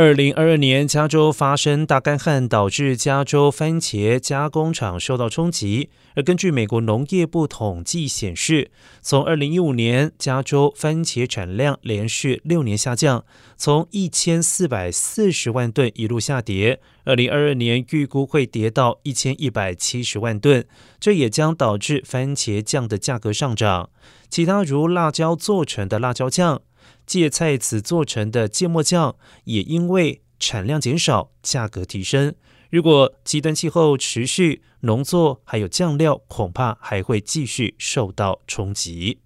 二零二二年，加州发生大干旱，导致加州番茄加工厂受到冲击。而根据美国农业部统计显示，从二零一五年，加州番茄产量连续六年下降，从一千四百四十万吨一路下跌。二零二二年预估会跌到一千一百七十万吨，这也将导致番茄酱的价格上涨。其他如辣椒做成的辣椒酱。芥菜籽做成的芥末酱也因为产量减少，价格提升。如果极端气候持续，农作还有酱料恐怕还会继续受到冲击。